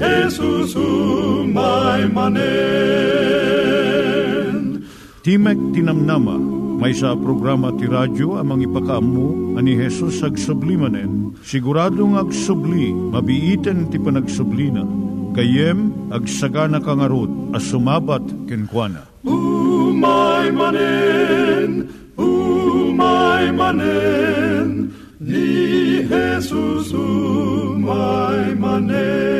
Jesus umay manen Timek Tinamnama, may sa programa ti radyo amang ipakaamu ani Hesus ag sublimanen. Siguradong ag subli, mabiiten ti panagsublina. Kayem ag sagana kangarot as sumabat kenkwana. Umay manen, umay manen, ni Jesus umay manen.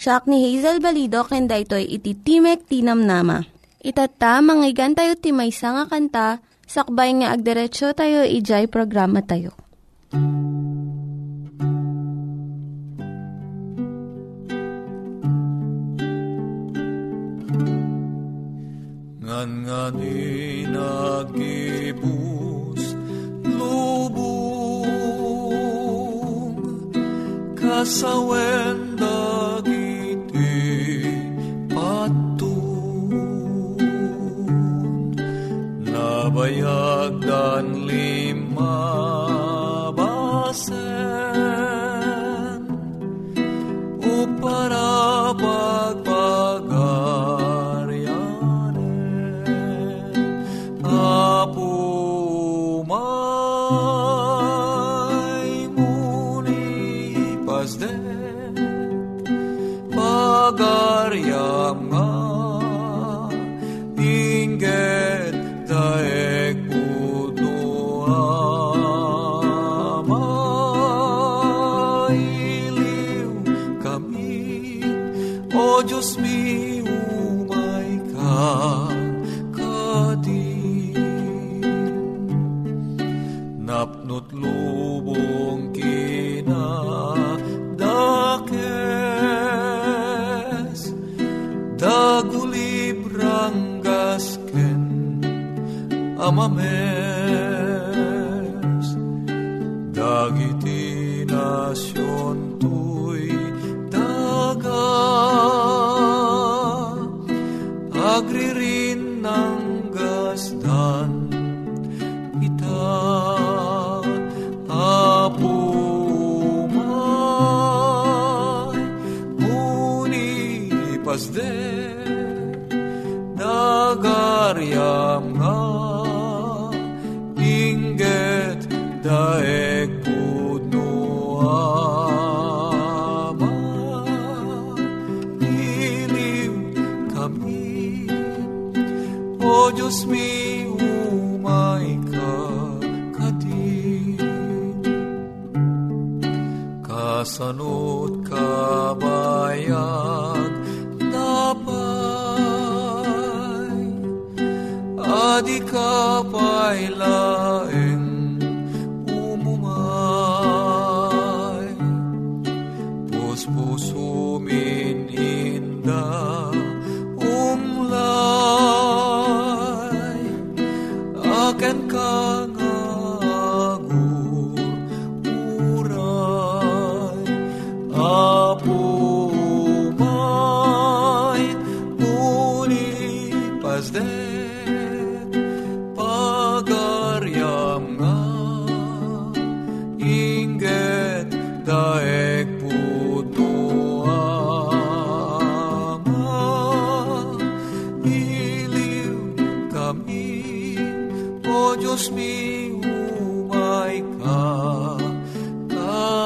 siya ni Hazel Balido, ken daytoy iti Timek Tinam Nama. Itata, manggigan tayo timaysa nga kanta, sakbay nga agderetsyo tayo, ijay programa tayo. Ngan nga di nagibus lubong kasawen dagiti nabayag dan lima basen Adi ka pailaeng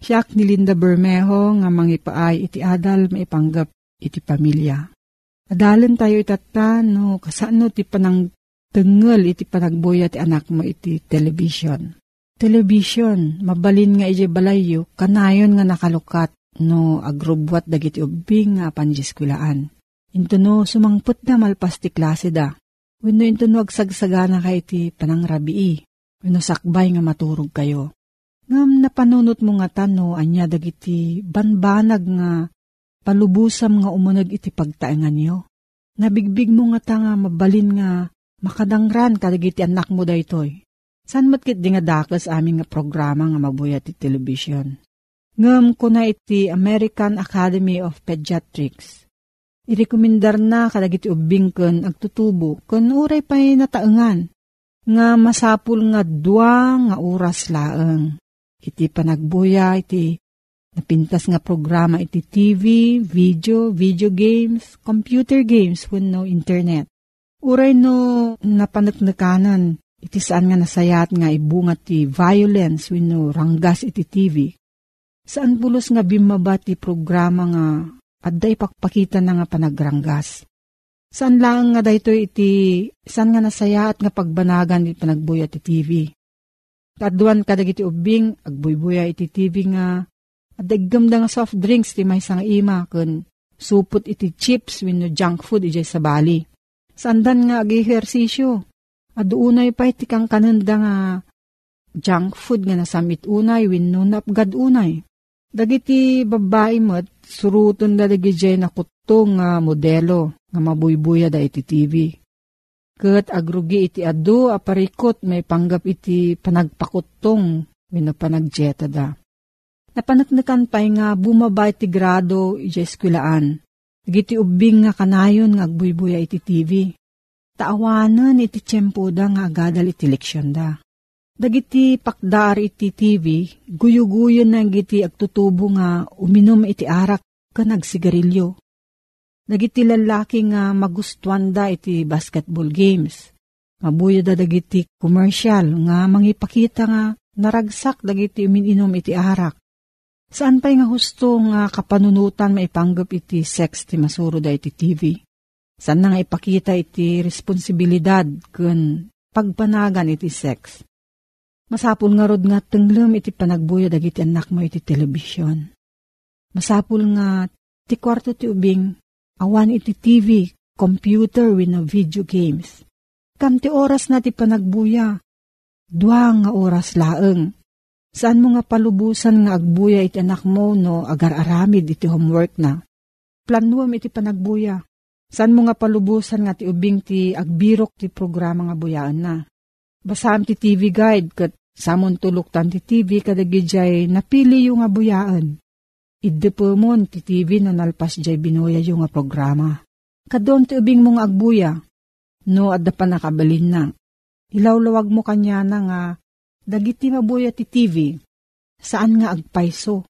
siyak ni Linda Bermejo nga mangipaay iti adal maipanggep iti pamilya. Adalan tayo itata no kasano ti panang tengel iti panagboya ti anak mo iti television. Television, mabalin nga iti balayo, kanayon nga nakalukat no agrubwat dagiti ubing nga panjiskwilaan. Into no sumangput na malpas ti klase da. Wenno into no agsagsagana ka iti panangrabii. Wenno sakbay nga maturog kayo. Ngam napanunot mo nga tano anya dagiti banbanag nga palubusam nga umunag iti pagtaengan niyo. Nabigbig mo nga ta nga mabalin nga makadangran kadagiti anak mo daytoy. San matkit di nga dakas amin nga programa nga mabuya ti television. Ngam ko na iti American Academy of Pediatrics. Irekomendar na kadagiti ubing ken agtutubo ken uray pa'y nataengan nga masapul nga dua nga oras laeng. Iti panagbuya iti Napintas nga programa iti TV, video, video games, computer games wenno internet. Uray no napanagnakanan iti saan nga nasayat nga ibungat ti violence wenno ranggas iti TV. Saan pulos nga bimaba ti programa nga adday pakpakita na nga panagranggas. Saan lang nga dayto iti saan nga nasayat nga pagbanagan iti panagbuya ti TV. Kaduan kadagiti ubing agbuybuya iti TV nga at daggam da nga soft drinks ti may sang ima kun supot iti chips wenno junk food iti sa bali. Sandan nga ag-ehersisyo. At unay pa iti kang kananda nga junk food nga nasamit unay wenno napgad unay. Dagiti babae mo't suruton da dagiti na kutong nga modelo nga mabuybuya da iti TV. Kat agrugi iti adu aparikot may panggap iti panagpakutong wenno panagjeta da Napanaknakan pa'y nga bumabay ti grado iti eskwilaan. Giti ubing nga kanayon nga agbuybuya iti TV. Taawanan iti tiyempo da nga agadal iti leksyon da. Dagiti pakdar iti TV, guyuguyon na giti agtutubo nga uminom iti arak ka nagsigarilyo. Dagiti lalaki nga magustuhan da iti basketball games. Mabuya da dagiti commercial nga mangipakita nga naragsak dagiti umininom iti arak. Saan pa'y nga husto nga kapanunutan maipanggap iti sex ti masuro da iti TV? Saan na nga ipakita iti responsibilidad kun pagpanagan iti sex? Masapul nga rod nga tenglem iti panagbuya dagiti anak mo iti telebisyon. Masapul nga ti kwarto ti ubing awan iti TV, computer wenno video games. Kam ti oras na ti panagbuya, dua nga oras laeng Saan mo nga palubusan nga agbuya iti anak mo no agar-aramid iti homework na? Planuam iti panagbuya. Saan mo nga palubusan nga ti ubing ti agbirok ti programa nga buyaan na? Basam ti TV guide kat samon tulok tan ti TV kadagijay napili yung nga buyaan. Idepomon ti TV na nalpas jay binuya yung nga programa. Kadon ti ubing mo nga agbuya. No, adda pa nakabalin na. Ilawlawag mo kanya na nga dagiti mabuya ti TV, saan nga agpayso,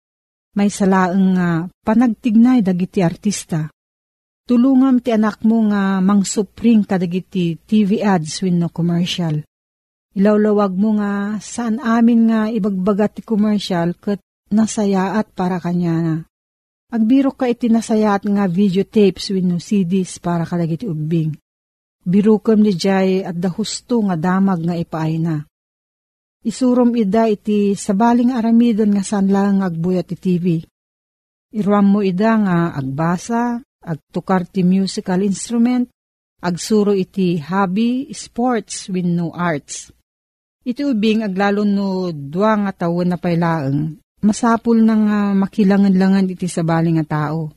may salaeng nga panagtignay dagiti artista. Tulungam ti anak mo nga mangsupring kadagiti TV ads no commercial. Ilawlawag mo nga saan amin nga ibagbagat ti commercial kat nasayaat para kanya na. Agbiro ka iti nasayaat nga videotapes no CDs para kadagiti ubing. Birukam ni Jay at dahusto nga damag nga ipaay na. Isurom ida iti sabaling aramidon nga sanlang agbuya ti TV. Iruam mo ida nga agbasa, agtukar ti musical instrument, agsuro iti hobby, sports, win no arts. Iti ubing aglalo no dua nga taon na pailaeng, masapul na nga makilangan-langan iti sabali nga tao.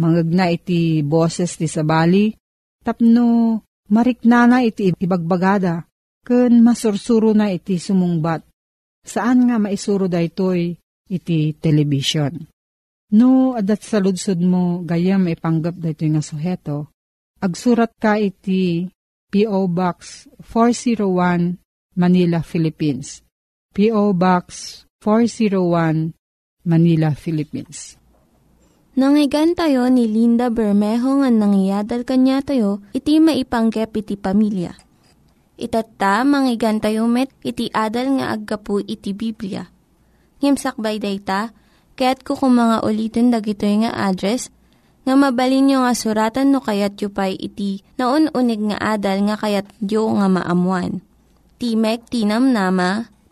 Mangagna iti boses ti sabali, tapno mariknana iti ibagbagada Kun masursuro na iti sumungbat. Saan nga maisuro da ito'y iti television. No, adat sa mo, gayam ipanggap da ito'y nga suheto. Agsurat ka iti P.O. Box 401 Manila, Philippines. P.O. Box 401 Manila, Philippines. Nangyigan tayo ni Linda Bermejo nga nangyadal kanya tayo, iti maipanggep iti pamilya. Itatta, manggigan tayo met, iti adal nga aggapu iti Biblia. Ngimsakbay dayta, kaya't kukumanga ulitin dagito nga address nga mabalin nga suratan no kayat yu pa'y iti na unig nga adal nga kayat yu nga maamuan. Timek Tinam Nama,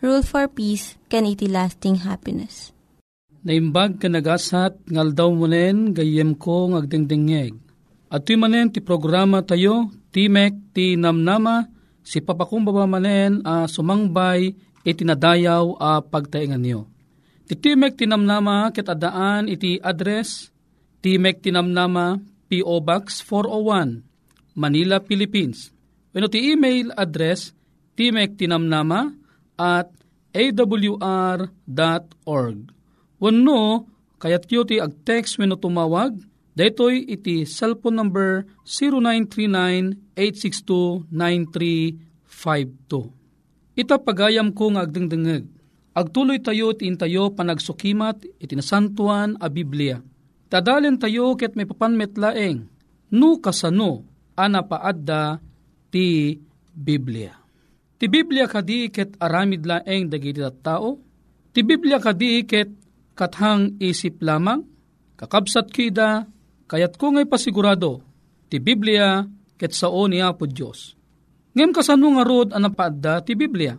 Rule for Peace, can iti lasting happiness. Naimbag ka nagasat ngaldaw mo nen gayem ko ngagdingdingeg. At manen ti programa tayo, Timek ti Namnama, si papakumbaba manen a sumangbay iti nadayaw a pagtaingan niyo. Ti Timek ti Namnama ket adaan iti address Timek Tinamnama, P.O. Box 401, Manila, Philippines. When ti email address, timektinamnama at awr.org. Wano, kayat yo ti ag-text when tumawag, daytoy iti cellphone number 0939-862-9352. Ita pagayam ko nga agdengdengeg. Agtuloy tayo ti intayo panagsukimat iti nasantuan a Biblia Tadalin tayo ket may papanmet laeng, no kasano ana paadda ti Biblia. Ti Biblia kadi ket aramid laeng dagiti tao, ti Biblia kadi ket kathang isip lamang, kakabsat kida, kayat ko ngay pasigurado, ti Biblia ket sao ni Apo Diyos. Ngem kasano nga rod ang napaadda ti Biblia.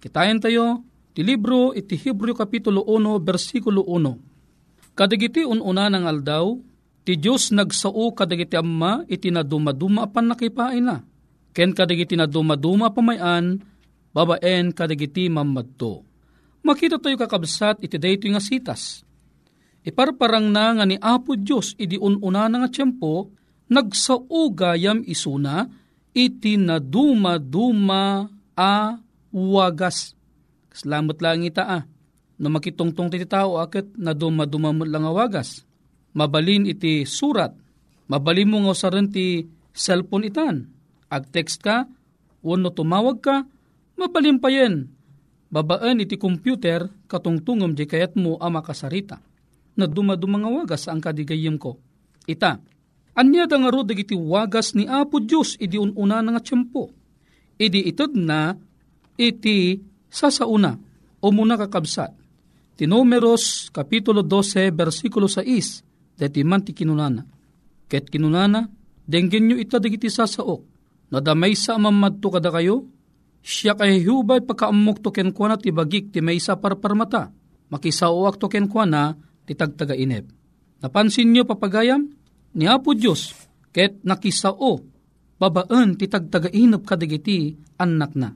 Kitayan tayo, ti libro iti Hebreo Kapitulo 1, versikulo 1 Kadagiti ununa ng aldaw, ti Diyos nagsao kadagiti amma iti na dumaduma apan nakipain na. Ken kadagiti na dumaduma pamayan, babaen kadagiti mamadto. Makita tayo kakabsat iti dayto nga sitas. Iparparang na nga ni Apo Diyos idi ununa nga tiyempo, nagsao gayam isuna, iti na duma-duma a wagas. Salamat lang ita ah no makitungtong ti tao akit na dumadumamot lang awagas. Mabalin iti surat, mabalin mo nga usaran ti cellphone itan. Ag-text ka, wano tumawag ka, mabalin pa yen. Babaan iti computer, katungtungom di kayat mo ama kasarita. Na dumadumang wagas ang kadigayim ko. Ita, anya da nga rodag iti wagas ni Apo Diyos idi ununa nga tiyempo. Idi itod na iti sasauna o muna kakabsat Ti Numeros, Kapitulo 12, versikulo 6, deti man ti kinunana. Ket kinunana, denggen nyo ita digiti sasaok, nadamay sa amamadto kada kayo, siya kay hubay pagkaamok to kenkwana ti bagik ti may sa parparmata, makisauak to kenkwana ti tagtaga inep. Napansin nyo papagayam? Ni Apo Diyos, ket nakisao, babaan ti tagtaga inep kadigiti anak na.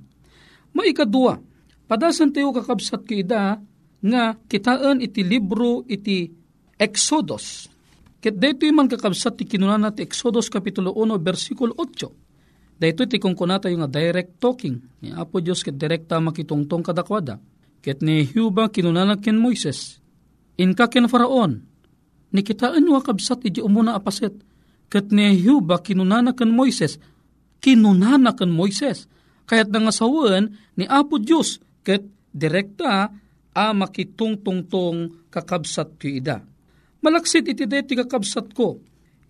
Maikadua, padasan tayo kakabsat ki ida, nga kitaan iti libro iti Exodus. Ket dayto man kakabsat ti kinunana ti Exodus Kapitulo 1 versikulo 8. Dayto ti kung kunata yung direct talking. Ni Apo Diyos ket direkta makitungtong kadakwada. Ket ni Huba kinunana ken Moises. Inka ken Faraon. Ni kitaan yung kabsat iti umuna apaset. Ket ni Huba kinunana ken Moises. Kinunana ken Moises. Kayat nangasawan ni Apo Diyos ket direkta a makitungtungtong kakabsat ko ida. Malaksit iti deti kakabsat ko.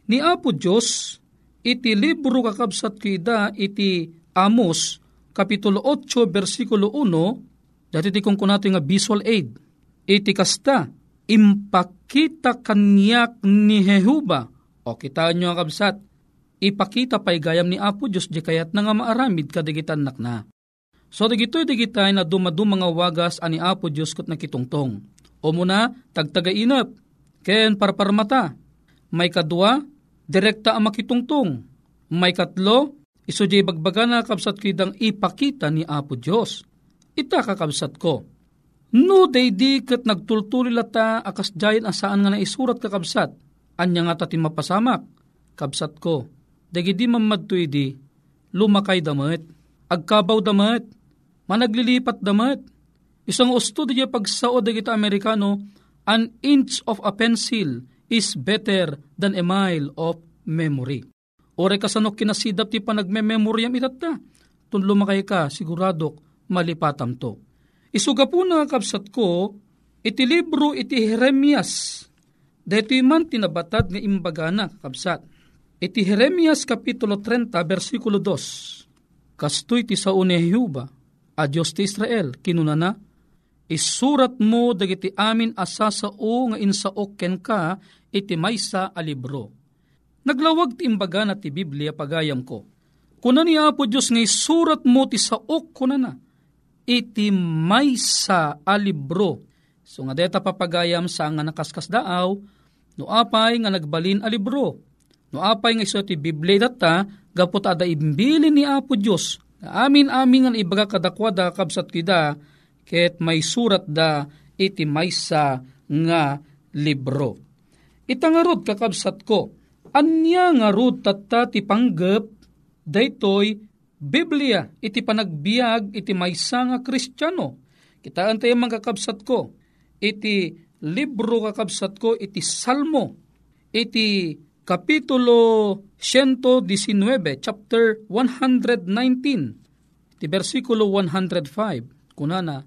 Ni Apo Diyos, iti libro kakabsat ko ida iti Amos, Kapitulo 8, versikulo 1, dati ti kung kunato nga visual aid. Iti kasta, impakita kanyak ni Jehuba. O kita nyo ang kabsat, ipakita pa'y gayam ni Apo Diyos di kayat na nga maaramid kadigitan nak na. So digito'y digitay na dumadum mga wagas ani Apo Diyos kot nakitungtong. O muna, tagtagainap, ken parparmata. May kadwa, direkta ang makitungtong. May katlo, iso jay bagbaga na kapsat kidang ipakita ni Apo Diyos. Ita kakabsat ko. No day di kat nagtultuli lata akas jayan asaan nga na isurat kakabsat. Anya nga tati mapasamak. Kabsat ko. Dagi di mamadtoy di, lumakay damat. Agkabaw damat managlilipat damat. Isang usto di pagsaod kita Amerikano, an inch of a pencil is better than a mile of memory. Ore kasano kinasidap ti panagme-memoryam itata. Tun lumakay ka, siguradok malipatam to. Isuga po na kapsat ko, iti libro iti Jeremias. Dito man tinabatad nga imbagana kapsat. Iti Jeremias Kapitulo 30, versikulo 2. Kastoy ti sa une Hiuba, a Diyos ti Israel, kinunana, isurat mo dagiti amin asasao nga insaok ken ka iti maysa a libro. Naglawag ti imbaga na ti Biblia pagayam ko. Kuna ni Apo Diyos nga isurat mo ti saok kuna na, iti maysa a libro. So nga deta papagayam sa nga nakaskas daaw, no apay nga nagbalin a libro. No apay nga iso ti Biblia data, gapot ada imbili ni Apo Diyos Amin amin nga ibaga kadakwada kabsat kida ket may surat da iti maysa nga libro. Itangarod kakabsat ko, anya nga rod tatta ti panggep daytoy Biblia iti panagbiag iti maysa nga kristyano. Kitaan tayo mga kakabsat ko, iti libro kakabsat ko iti Salmo, iti Kapitulo 119, chapter 119, ti versikulo 105, kunana,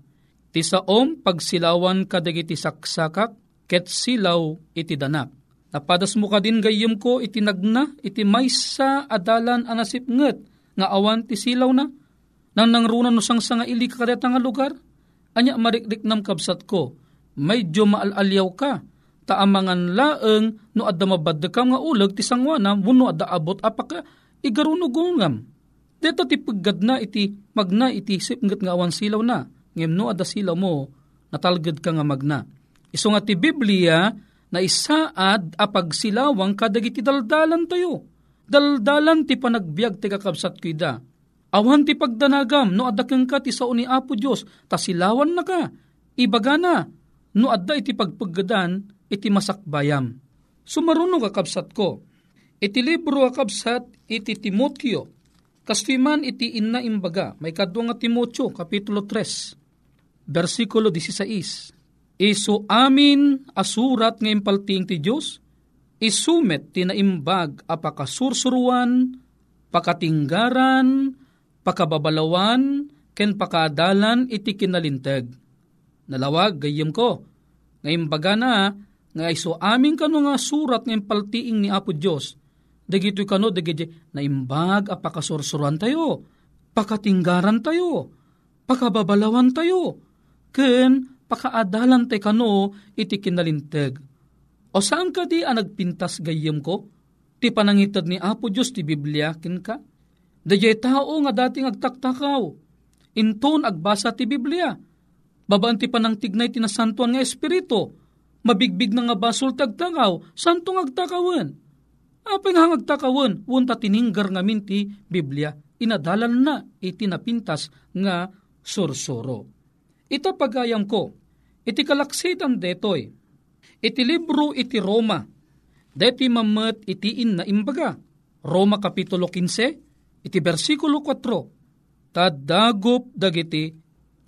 ti saom pagsilawan kadagiti saksakak, ket silaw iti danak. Napadas mo ka din gayem ko iti nagna, iti maysa adalan anasip nget, nga awan ti silaw na, nang nangrunan no sang nga ili kadeta nga lugar, anya marikrik nam kabsat ko, medyo maalalyaw ka, taamangan laeng no adda mabadda ka nga ulag ti sangwana wenno adda abot apaka igarunugungam. Dito ti paggad na iti magna iti sipngat nga awan silaw na. Ngem no adda silaw mo natalgad ka nga magna. Iso nga ti Biblia na isaad apag silawang kadagiti daldalan tayo. Daldalan ti panagbiag ti kakabsat kida. Awan ti pagdanagam no adda kang ka ti sao ni Apo Diyos ta silawan na ka. Ibaga na no adda iti pagpaggadan iti masakbayam. Sumaruno kakabsat ko, iti libro kakabsat iti Timotyo, kastiman iti inna imbaga, may kadwa nga Timotyo, kapitulo 3, versikulo 16, Iso amin asurat nga impalting ti Diyos, isumet tinaimbag apakasursuruan, pakatinggaran, pakababalawan, ken pakadalan iti kinalintag. Nalawag gayem ko, ngayon baga na, nga iso aming kano nga surat ng paltiing ni Apo Diyos. Dagito kano, dagiti na imbag a pakasursuran tayo, pakatinggaran tayo, pakababalawan tayo, ken pakaadalan tayo kano iti kinalinteg. O saan ka di ang nagpintas gayem ko? Ti panangitad ni Apo Diyos ti Biblia kin ka? Dayay tao nga dating agtaktakaw. Inton agbasa ti Biblia. Babaan ti panang tignay tinasantuan nga Espiritu mabigbig na nga basol tagtakaw, santong agtakawan. Apay nga agtakawan, wunta tininggar nga minti Biblia, inadalan na itinapintas nga sursuro. Ito pagayam ko, iti kalaksitan detoy, iti libro iti Roma, deti mamet iti in na imbaga, Roma Kapitulo 15, iti versikulo 4, tadagop dagiti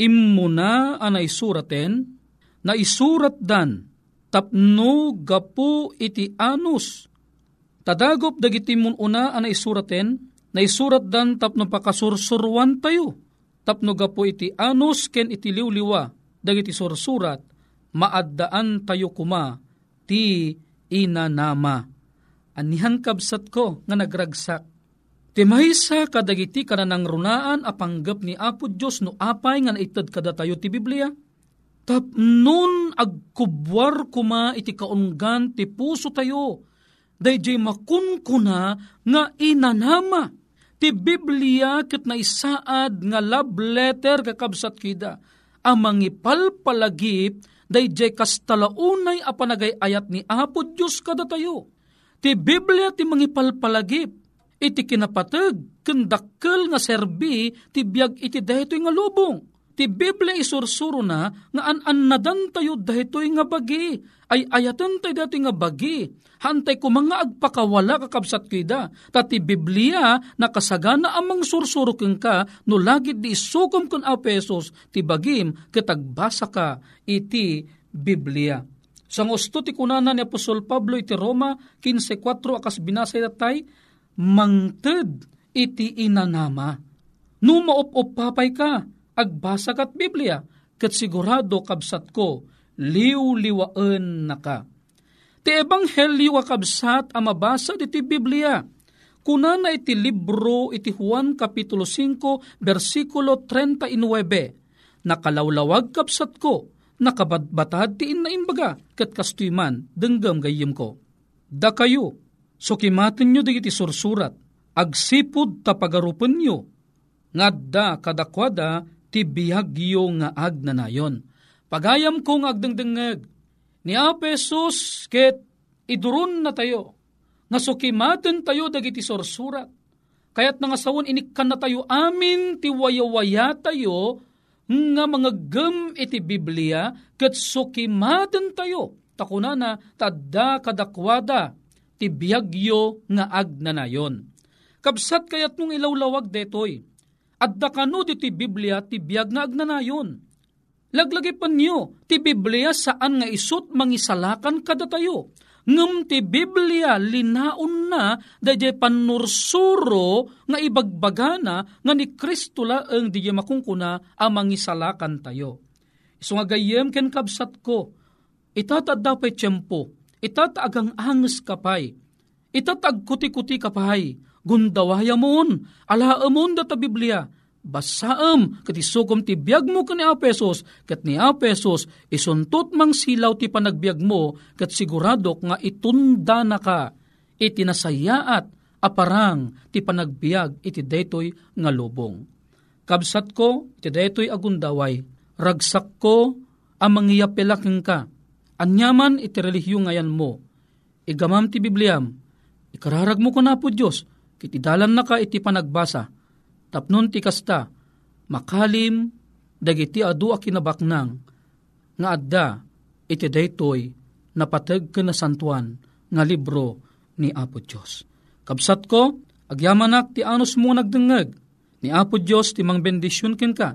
immuna anay suraten, na isurat dan tapno gapu iti anus. Tadagop dagiti mun una ana isuraten, na isurat dan tapno pakasursurwan tayo. Tapno gapu iti anus ken iti liwliwa, dagiti sursurat, maaddaan tayo kuma, ti inanama. Anihan kabsat ko nga nagragsak. Ti maysa kadagiti kananang runaan apanggap ni Apo Diyos no apay nga naitad kada tayo ti Biblia Tapnon agkubwar kuma iti kaunggan ti puso tayo. Dayjay makunkuna nga inanama. Ti Biblia ket na isaad nga love letter kakabsat kida. Amang ipalpalagip dayjay kastalaunay a panagay ayat ni Apo Diyos kada tayo. Ti Biblia ti mangipalpalagip iti kinapatag kendakkel nga serbi ti biag iti daytoy nga lubong. Ti Biblia isursuro na nga an-annadan tayo daytoy nga bagi ay ayatan tayo daytoy nga bagi hantay ko mga agpakawala kakabsat kida. Tati Biblia nakasagana amang sursurukeng ka no lagid di isukom kun a pesos ti bagim kitagbasa ka iti Biblia. Sang gusto ti kunana ni Apostol Pablo iti Roma 15.4 akas binasay datay mangted iti inanama. No maupop papay ka, agbasa kat Biblia, kat sigurado kabsat ko, liw-liwaan na ka. Ti ebanghelyo kabsat a mabasa iti Biblia, kuna na iti libro iti Juan Kapitulo 5, versikulo 39, nakalawlawag kabsat ko, nakabadbatad ti inna imbaga, kat kastuiman, denggam gayim ko. Da kayo, So kimaten nyo digiti sursurat, agsipod tapagarupan nyo, ngadda kadakwada ti biyagyo nga agnanayon. Pagayam kong agdengdengeg, ni Apesos ket idurun na tayo, nga sukimaten tayo dagiti sursurat, kayat nga sawon inikkan na tayo amin ti wayawaya tayo, nga mga gem iti Biblia, ket sukimaten tayo, takunana tadda kadakwada, ti biyagyo nga agnanayon. Kabsat kayat mong ilawlawag detoy, adda kano ti Biblia ti biyag nga agnanayon. Laglagi pa niyo, ti Biblia saan nga isut mangisalakan kada tayo. Ngem ti Biblia linaon na dayjay panursuro nga ibagbagana nga ni Kristo laeng di makungkuna a mangisalakan tayo. Iso nga gayem ken kabsat ko, itatad dapat tiyempo, Itat agang anges kapay. Itat ag kuti-kuti kapay. Gundawaya mon. Ala amon data Biblia. Basaam kati sukom ti biyag mo kani Apesos kat ni Apesos isuntot mang silaw ti panagbiag mo kat siguradok nga itunda na ka itinasayaat aparang ti panagbiag iti daytoy nga lubong. Kabsat ko iti daytoy agundaway ragsak ko ang mangyapelaking ka Anyaman iti relihiyo ngayan mo. Igamam ti Bibliam. Ikararag mo ko na po Diyos. Kiti dalan na ka iti panagbasa. Tapnon ti kasta. Makalim dagiti adu a kinabaknang. Nga adda iti daytoy napatag ka na santuan nga libro ni Apo Diyos. Kabsat ko, agyamanak ti anos mo nagdengeg, ni Apo Diyos ti mang bendisyon ken ka,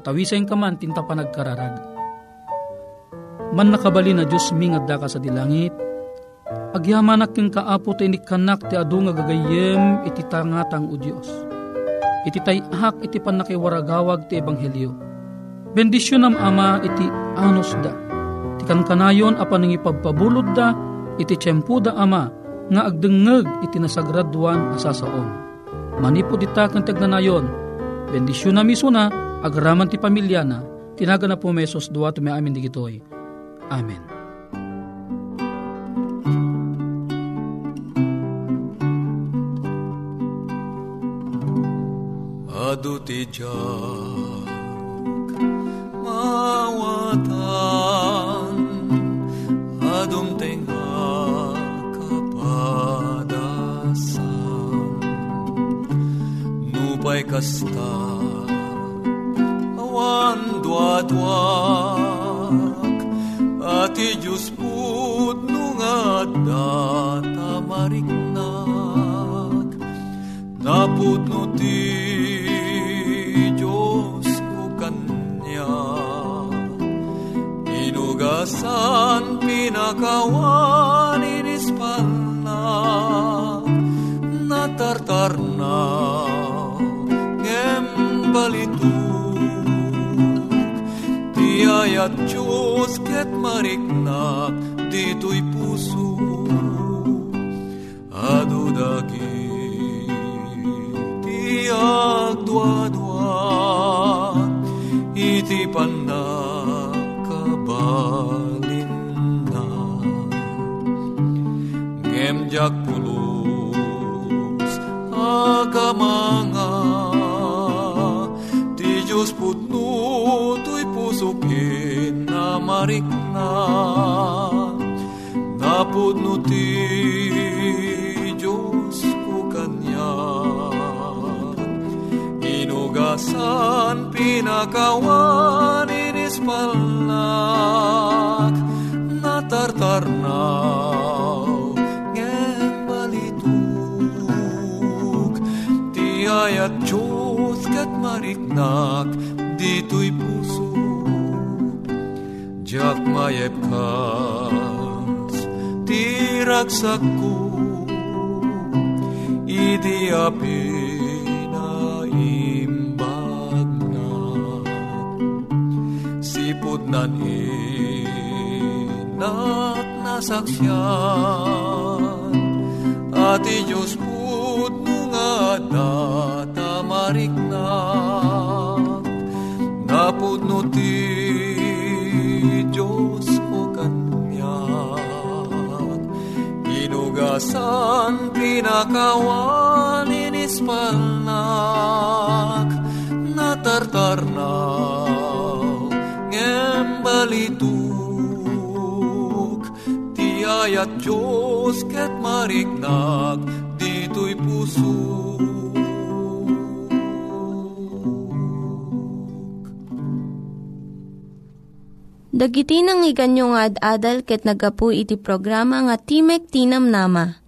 kitawisay ka man tinta panagkararag man nakabali na Diyos mingad da ka sa dilangit. Agyamanak king kaapo ta inikanak ti adu nga gagayem iti tangatang o Diyos. Iti tayahak iti panakiwaragawag ti Ebanghelyo. Bendisyon am ama iti anos da. Ti kankanayon apan ng ipagpabulod da iti tiyempo da ama nga agdengeg iti nasagraduan asasaon. Manipod ita kang tagnanayon. Bendisyon na miso na agraman ti pamilya na tinaga na po mesos duwa may amin digitoy Amen. Adu tijak mawatan adum tenga kapadasan. Nupay kasta awan dua-dua Ati Diyos put nungat data mariknak Naput no pinakawan inispalna Natartar na. Ngem balitu Iyayat Diyos ket mariknak dito'y puso. Adu Napudno ti Diyos ko kanya. Inugasan pinakawan inispalnak Natartarnaw ngem balituk. Ti ayat Diyos kat mariknak dito'y puso. Diyak mayep kas tiragsak ko Idi api na imbag na Sipod nan inat nasaksyan Ati Diyos put Inugasan pinakawan inispalnak Natartarnaw ngem balituk Ti ayat Diyos ket mariknak dito'y puso Dagiti nang iganyo nga ad-adal ket nagapu iti programa nga Timek Tinam Nama.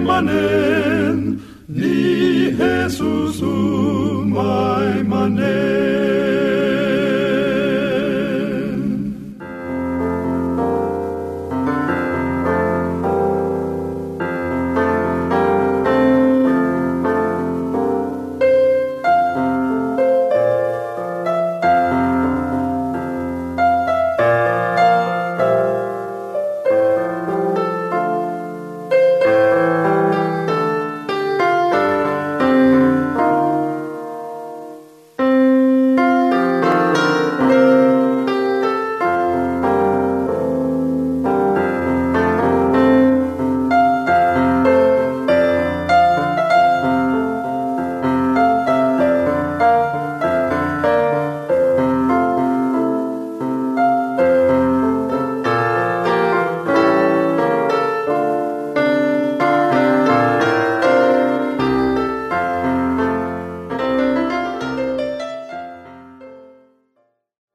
manen, ni Jesus umay manen.